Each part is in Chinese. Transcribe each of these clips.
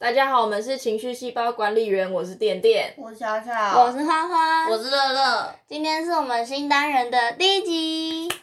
大家好，我们是情绪细胞管理员，我是点点。我小巧，我是花花，我是乐乐。今天是我们新单人的第一集，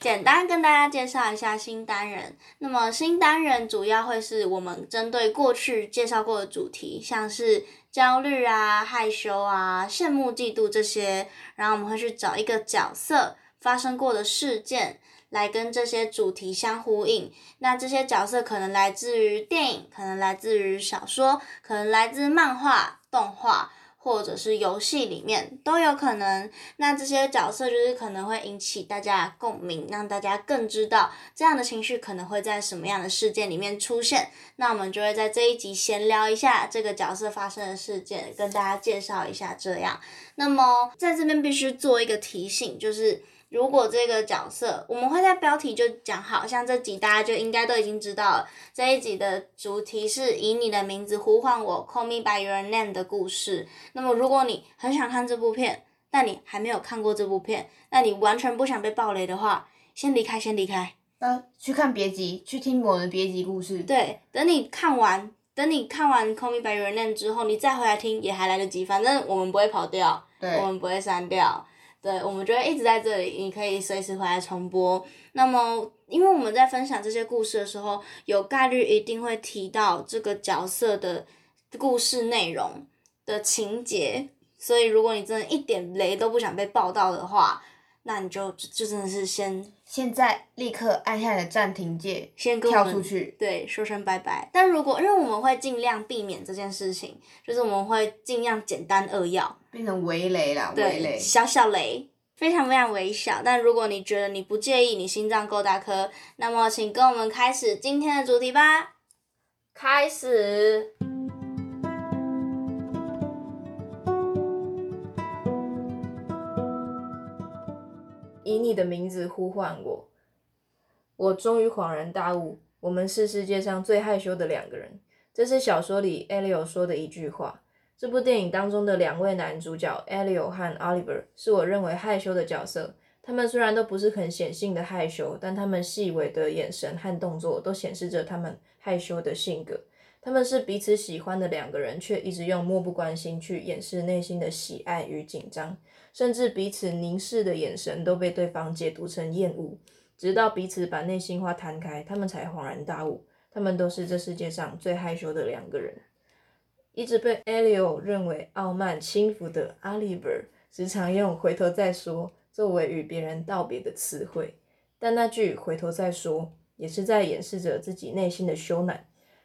简单跟大家介绍一下新单人。那么新单人主要会是我们针对过去介绍过的主题，像是焦虑啊、害羞啊、羡慕、嫉妒这些，然后我们会去找一个角色发生过的事件。来跟这些主题相呼应，那这些角色可能来自于电影，可能来自于小说，可能来自漫画、动画，或者是游戏里面都有可能。那这些角色就是可能会引起大家共鸣，让大家更知道这样的情绪可能会在什么样的事件里面出现。那我们就会在这一集闲聊一下这个角色发生的事件，跟大家介绍一下。这样，那么在这边必须做一个提醒，就是。如果这个角色，我们会在标题就讲，好像这集大家就应该都已经知道了。这一集的主题是以你的名字呼唤我，Call me by your name 的故事。那么，如果你很想看这部片，但你还没有看过这部片，那你完全不想被暴雷的话，先离开，先离开。呃，去看别集，去听我的别集故事。对，等你看完，等你看完 Call me by your name 之后，你再回来听也还来得及。反正我们不会跑掉，我们不会删掉。对，我们就会一直在这里，你可以随时回来重播。那么，因为我们在分享这些故事的时候，有概率一定会提到这个角色的故事内容的情节，所以如果你真的一点雷都不想被爆到的话，那你就就真的是先现在立刻按下你的暂停键，先跳出去，对，说声拜拜。但如果因为我们会尽量避免这件事情，就是我们会尽量简单扼要，变成微雷啦，微雷，小小雷，非常非常微小。但如果你觉得你不介意，你心脏够大颗，那么请跟我们开始今天的主题吧，开始。以你的名字呼唤我，我终于恍然大悟，我们是世界上最害羞的两个人。这是小说里 Elio 说的一句话。这部电影当中的两位男主角 Elio 和 Oliver 是我认为害羞的角色。他们虽然都不是很显性的害羞，但他们细微的眼神和动作都显示着他们害羞的性格。他们是彼此喜欢的两个人，却一直用漠不关心去掩饰内心的喜爱与紧张。甚至彼此凝视的眼神都被对方解读成厌恶，直到彼此把内心话摊开，他们才恍然大悟，他们都是这世界上最害羞的两个人。一直被 Elio 认为傲慢轻浮的 Oliver，时常用“回头再说”作为与别人道别的词汇，但那句“回头再说”也是在掩饰着自己内心的羞赧。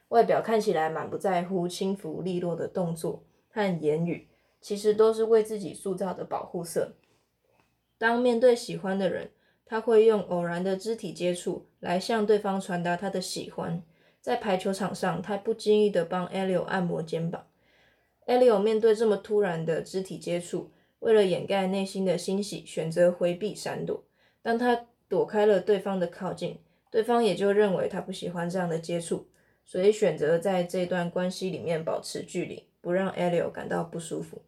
外表看起来满不在乎轻浮利落的动作和言语。其实都是为自己塑造的保护色。当面对喜欢的人，他会用偶然的肢体接触来向对方传达他的喜欢。在排球场上，他不经意的帮 Elio 按摩肩膀。Elio 面对这么突然的肢体接触，为了掩盖内心的欣喜，选择回避闪躲。当他躲开了对方的靠近，对方也就认为他不喜欢这样的接触，所以选择在这段关系里面保持距离，不让 Elio 感到不舒服。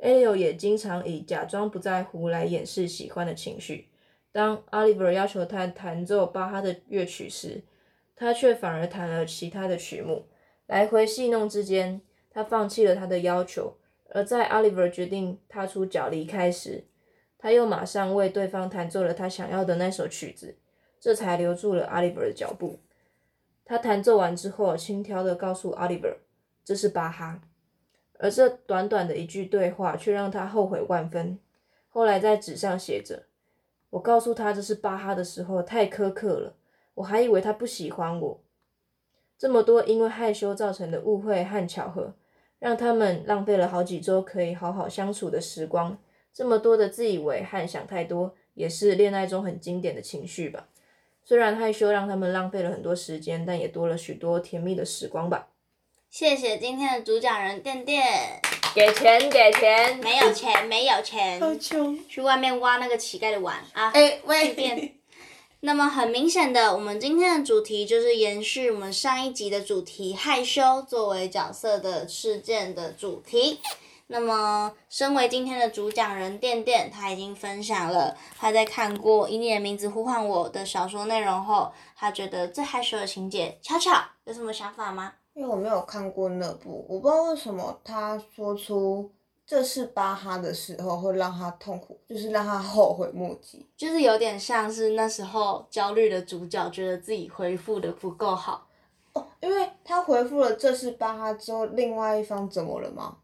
Elio 也经常以假装不在乎来掩饰喜欢的情绪。当 Oliver 要求他弹奏巴哈的乐曲时，他却反而弹了其他的曲目。来回戏弄之间，他放弃了他的要求。而在 Oliver 决定踏出脚离开时，他又马上为对方弹奏了他想要的那首曲子，这才留住了 Oliver 的脚步。他弹奏完之后，轻佻地告诉 Oliver：“ 这是巴哈。”而这短短的一句对话，却让他后悔万分。后来在纸上写着：“我告诉他这是巴哈的时候，太苛刻了，我还以为他不喜欢我。”这么多因为害羞造成的误会和巧合，让他们浪费了好几周可以好好相处的时光。这么多的自以为和想太多，也是恋爱中很经典的情绪吧。虽然害羞让他们浪费了很多时间，但也多了许多甜蜜的时光吧。谢谢今天的主讲人电电，给钱给钱，没有钱没有钱，好穷，去外面挖那个乞丐的碗啊！哎喂，便。那么很明显的，我们今天的主题就是延续我们上一集的主题，害羞作为角色的事件的主题。那么，身为今天的主讲人店店，他已经分享了他在看过《以你的名字呼唤我》的小说内容后，他觉得最害羞的情节，巧巧有什么想法吗？因为我没有看过那部，我不知道为什么他说出这是巴哈的时候会让他痛苦，就是让他后悔莫及。就是有点像是那时候焦虑的主角觉得自己回复的不够好。哦，因为他回复了这是巴哈之后，另外一方怎么了吗？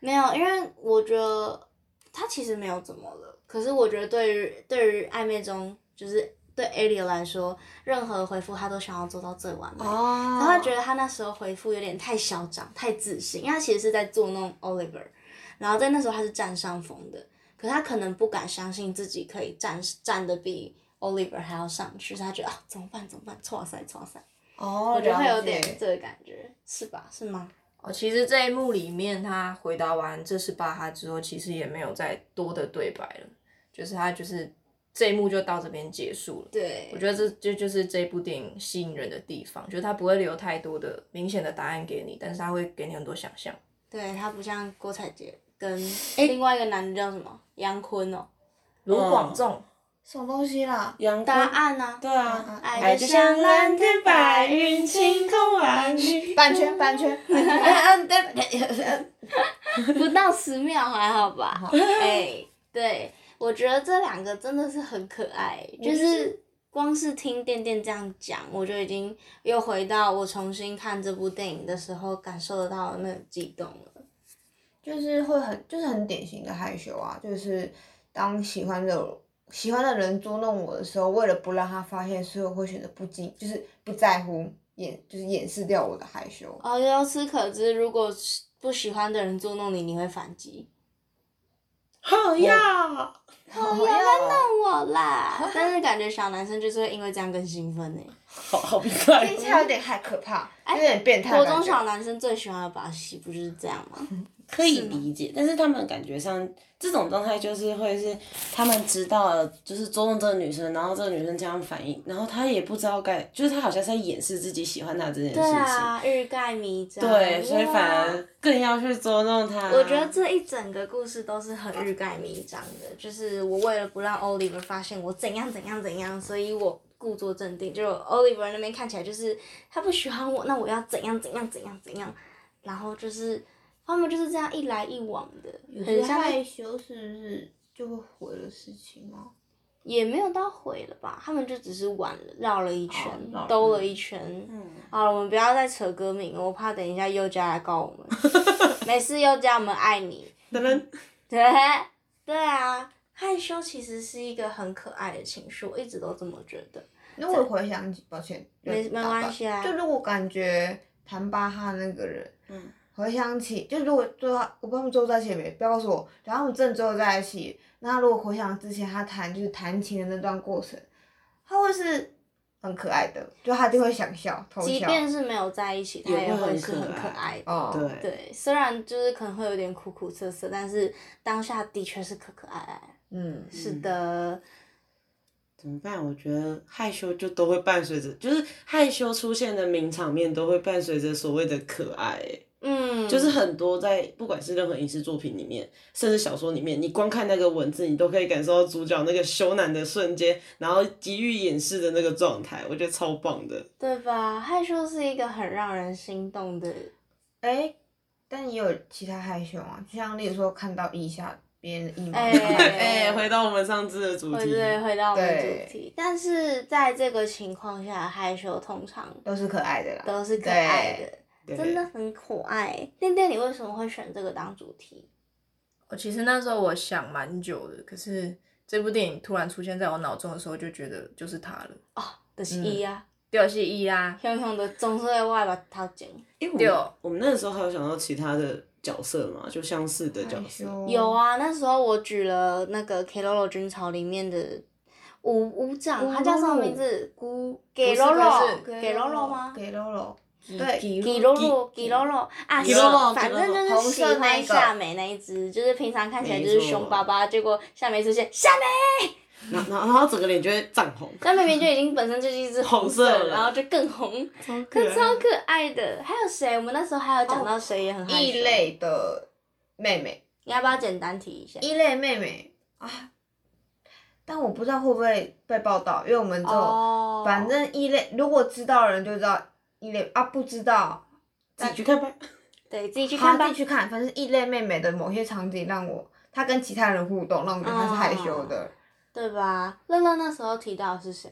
没有，因为我觉得他其实没有怎么了。可是我觉得对于对于暧昧中，就是对 a l i 来说，任何回复他都想要做到最完美。哦然后他觉得他那时候回复有点太嚣张、太自信，因为他其实是在捉弄 Oliver，然后在那时候他是占上风的，可是他可能不敢相信自己可以占占得比 Oliver 还要上去，所以他觉得啊怎么办怎么办，错赛错赛，哦，我觉得会有点这个感觉，是吧？是吗？哦，其实这一幕里面，他回答完这是巴哈之后，其实也没有再多的对白了，就是他就是这一幕就到这边结束了。对。我觉得这这就是这部电影吸引人的地方，就是它不会留太多的明显的答案给你，但是它会给你很多想象。对它不像郭采洁跟另外一个男的叫什么？杨坤哦，卢广仲，什么东西啦？答，案呢、对啊，爱爱就像蓝天白云，晴空万里。版权版权，不到十秒还好吧？哎、对，我觉得这两个真的是很可爱，就是光是听店店这样讲，我就已经又回到我重新看这部电影的时候感受得到那种激动了。就是会很就是很典型的害羞啊，就是当喜欢的喜欢的人捉弄我的时候，为了不让他发现，所以我会选择不经，就是不在乎掩，就是掩饰掉我的害羞。哦，由此可知，如果是不喜欢的人捉弄你，你会反击。好呀，好呀来弄我啦！但是感觉小男生就是会因为这样更兴奋呢。好好快听起来有点太可怕，有点变态的国。中小男生最喜欢的把戏不就是这样吗？可以理解，但是他们感觉上这种状态就是会是他们知道了，就是捉弄这个女生，然后这个女生这样反应，然后他也不知道该，就是他好像是在掩饰自己喜欢她这件事对情。啊，欲盖弥彰。对，所以反而更要去捉弄她。我觉得这一整个故事都是很欲盖弥彰的，就是我为了不让 Oliver 发现我怎样怎样怎样，所以我故作镇定。就 Oliver 那边看起来就是他不喜欢我，那我要怎样怎样怎样怎样，然后就是他们就是这样一来一往的，很害羞是不是就会毁了事情吗？也没有到毁了吧，他们就只是玩了，绕了一圈，哦兜了一圈。嗯，好了，我们不要再扯歌名了，我怕等一下佑嘉来告我们。没事，佑嘉，我们爱你。噔噔，对，对啊，害羞其实是一个很可爱的情绪，我一直都这么觉得。那我回想起，抱歉，没没关系啊就如果感觉谭巴哈那个人，嗯，回想起，就如果最后我不知道他们最后在一起没，不要告诉我。然后我们真的最后在一起，那他如果回想之前他弹就是弹琴的那段过程，他会是很可爱的，就他一定会想笑偷即。便是没有在一起，他也也会是很可可爱的。哦，对对，虽然就是可能会有点苦苦涩涩，但是当下的确是可可爱爱。嗯，是的，怎么办？我觉得害羞就都会伴随着，就是害羞出现的名场面都会伴随着所谓的可爱、欸嗯，就是很多在不管是任何影视作品里面，甚至小说里面，你光看那个文字，你都可以感受到主角那个羞赧的瞬间，然后急于掩饰的那个状态，我觉得超棒的。对吧？害羞是一个很让人心动的。哎、但也有其他害羞啊，就像例如说看到腋下别人的腋毛，哎哎、回到我们上次的主题，对，回到我们主题，但是在这个情况下，害羞通常都是可爱的啦。都是可爱的，对真的很可爱。店店，你为什么会选这个当主题？我其实那时候我想蛮久的，可是这部电影突然出现在我脑中的时候，就觉得就是它了，哦，就是伊啊，就是伊啊，香香的总是会外把头剪。因为我对们我们那个时候还有想到其他的角色嘛，就相似的角色。有啊，那时候我举了那个《Keroro 军曹》里面的武武长，他叫什么名字？古给不是 Roro，不是给 Roro 吗？给 Roro，对，给给 Roro，给 Roro 啊，给 Roro，反正就是红喜欢色那个。夏美那一只，就是平常看起来就是凶巴巴，结果夏美出现，夏美。然后然后整个脸就会涨红，但明明就已经本身就是一只红色色然后就更红，超可超可爱的。还有谁？我们那时候还有讲到谁也很害羞。异类的妹妹，你要不要简单提一下？异类妹妹。啊，但我不知道会不会被报道，因为我们就、哦。反正异类，如果知道的人就知道一类啊，不知道自己去看吧。对自己去看吧自己。去看。反正异类妹妹的某些场景让我，她跟其他人互动，让我觉得她是害羞的。对吧？乐乐那时候提到是谁？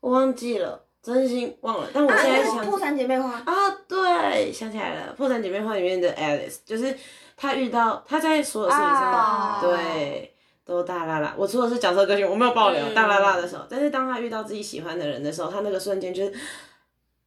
我忘记了，真心忘了。但我啊现在想破产姐妹花，啊，对，想起来了，《破产姐妹花》里面的 Alice，就是她遇到她在所有事情上，啊对，都大啦啦。我除了是角色个性，我没有爆料、嗯大啦啦的时候，但是当她遇到自己喜欢的人的时候，她那个瞬间就是，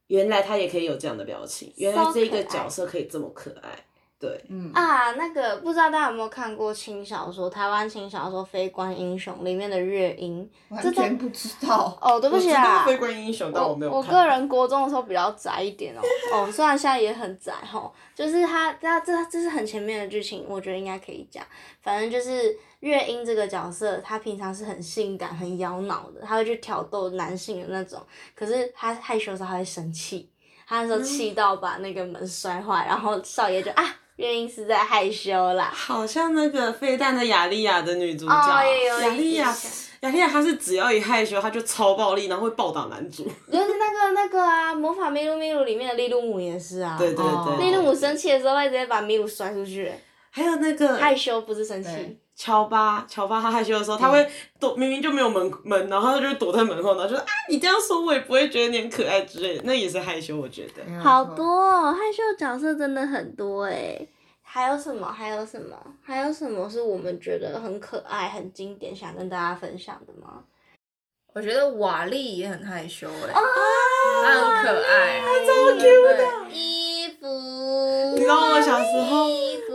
原来他也可以有这样的表情，原来这一个角色可以这么可爱，对，嗯，啊，那个不知道大家有没有看过轻小说，台湾轻小说《非官英雄》里面的月英。完全不知道。哦，对不起啊非官英雄，但我没有看。我个人国中的时候比较宅一点哦，哦，虽然现在也很宅吼，就是他他这这是很前面的剧情，我觉得应该可以讲。反正就是月英这个角色，他平常是很性感、很妖娆的，他会去挑逗男性的那种。可是他害羞的时候，他会生气，他那时候气到把那个门摔坏，然后少爷就啊，月英是在害羞啦。好像那个飞弹的雅利亚的女主角，哦也有雅利亚，雅利亚她是只要一害羞，她就超暴力，然后会暴打男主。就是那个那个啊，魔法咪路咪路里面的利露姆也是啊。对对哦对，利露姆生气的时候会直接把米鲁摔出去，还有那个害羞不是生气对。乔巴，乔巴他害羞的时候，他会躲，明明就没有门门，然后他就躲在门后，然后就说啊，你这样说我也不会觉得你很可爱之类的，那也是害羞，我觉得。好多哦，害羞的角色真的很多哎。还有什么？还有什么？还有什么是我们觉得很可爱、很经典，想跟大家分享的吗？我觉得瓦力也很害羞哎、哦他很可爱，他超 Q 的。衣服，你知道我小时候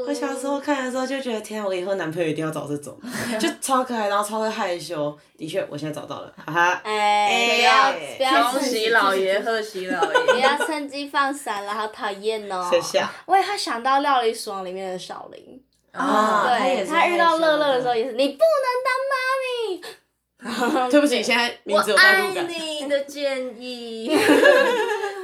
我小时候看的时候就觉得，天啊，我以后男朋友一定要找这种，就超可爱，然后超会害羞。的确，我现在找到了，哈哈。哎，不要不要恭趁喜老爷，贺喜老不爷。要趁机放闪了，好讨厌哦。谢谢。我也会想到《料理鼠王》里面的小林，啊他也对是他遇到乐乐的时候也是，你不能当妈咪。对不起，现在名我字有代爱入感。你的建议。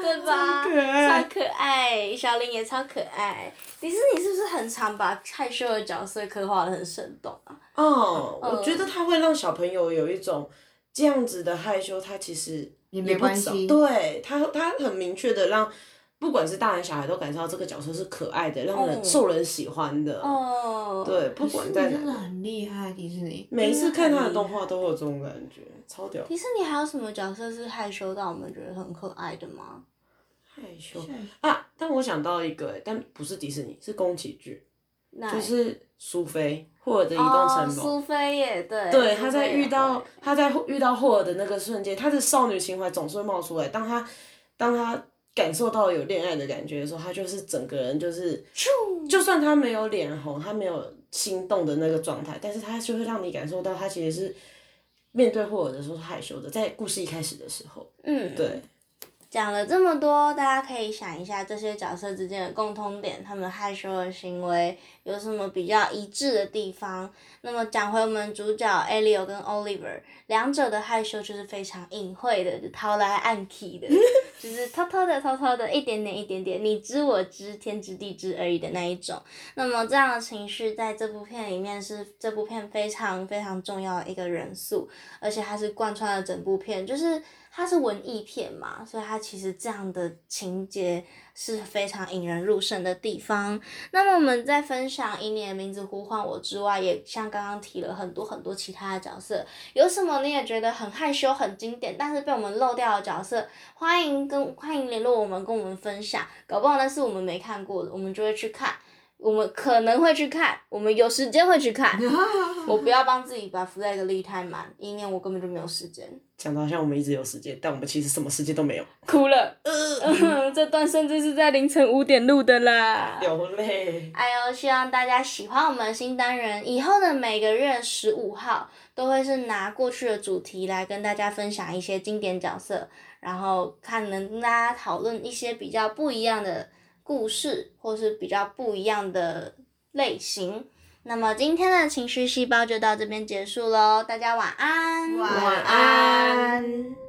对吧？超可爱超可爱，小林也超可爱。迪士尼是不是很常把害羞的角色刻画的很生动啊？哦，嗯我觉得他会让小朋友有一种这样子的害羞，他其实也没关系对他，他很明确的让不管是大人小孩都感受到这个角色是可爱的，让人哦受人喜欢的。哦，对，不管在真的，很厉害，迪士尼。每一次看他的动画都会有这种感觉，超屌。迪士尼还有什么角色是害羞到我们觉得很可爱的吗？害羞啊！但我想到一个、欸，但不是迪士尼，是宫崎骏，就是苏菲霍尔的移动哦，城堡。苏菲也对，对，苏他在遇到会他在遇到霍尔的那个瞬间，他的少女情怀总是会冒出来。当他当他感受到有恋爱的感觉的时候，他就是整个人就是，就算他没有脸红，他没有心动的那个状态，但是他就会让你感受到他其实是面对霍尔的时候是害羞的，在故事一开始的时候，嗯，对，讲了这么多，大家可以想一下这些角色之间的共通点，他们害羞的行为有什么比较一致的地方？那么讲回我们主角 Elio 跟 Oliver，两者的害羞就是非常隐晦的，就掏来暗 key 的，就是偷偷的、偷偷的，一点点、一点点，你知我知，天知地知而已的那一种。那么这样的情绪在这部片里面是这部片非常非常重要的一个元素，而且它是贯穿了整部片，就是它是文艺片嘛，所以它其实这样的情节是非常引人入胜的地方。那么我们在分享《以你的名字呼唤我》之外，也像刚刚提了很多很多其他的角色，有什么你也觉得很害羞、很经典，但是被我们漏掉的角色，欢迎跟欢迎联络我们，跟我们分享。搞不好那是我们没看过的，我们就会去看。我们可能会去看，我们有时间会去看。我不要帮自己把 flag 立太满，因为我根本就没有时间。讲的好像我们一直有时间，但我们其实什么时间都没有，哭了，呃 这段甚至是在凌晨五点录的啦。流泪。哎呦，希望大家喜欢我们的新单元。以后的每个月十五号都会是拿过去的主题来跟大家分享一些经典角色，然后看能跟大家讨论一些比较不一样的故事，或是比较不一样的类型。那么今天的情绪细胞就到这边结束喽，大家晚安。晚安。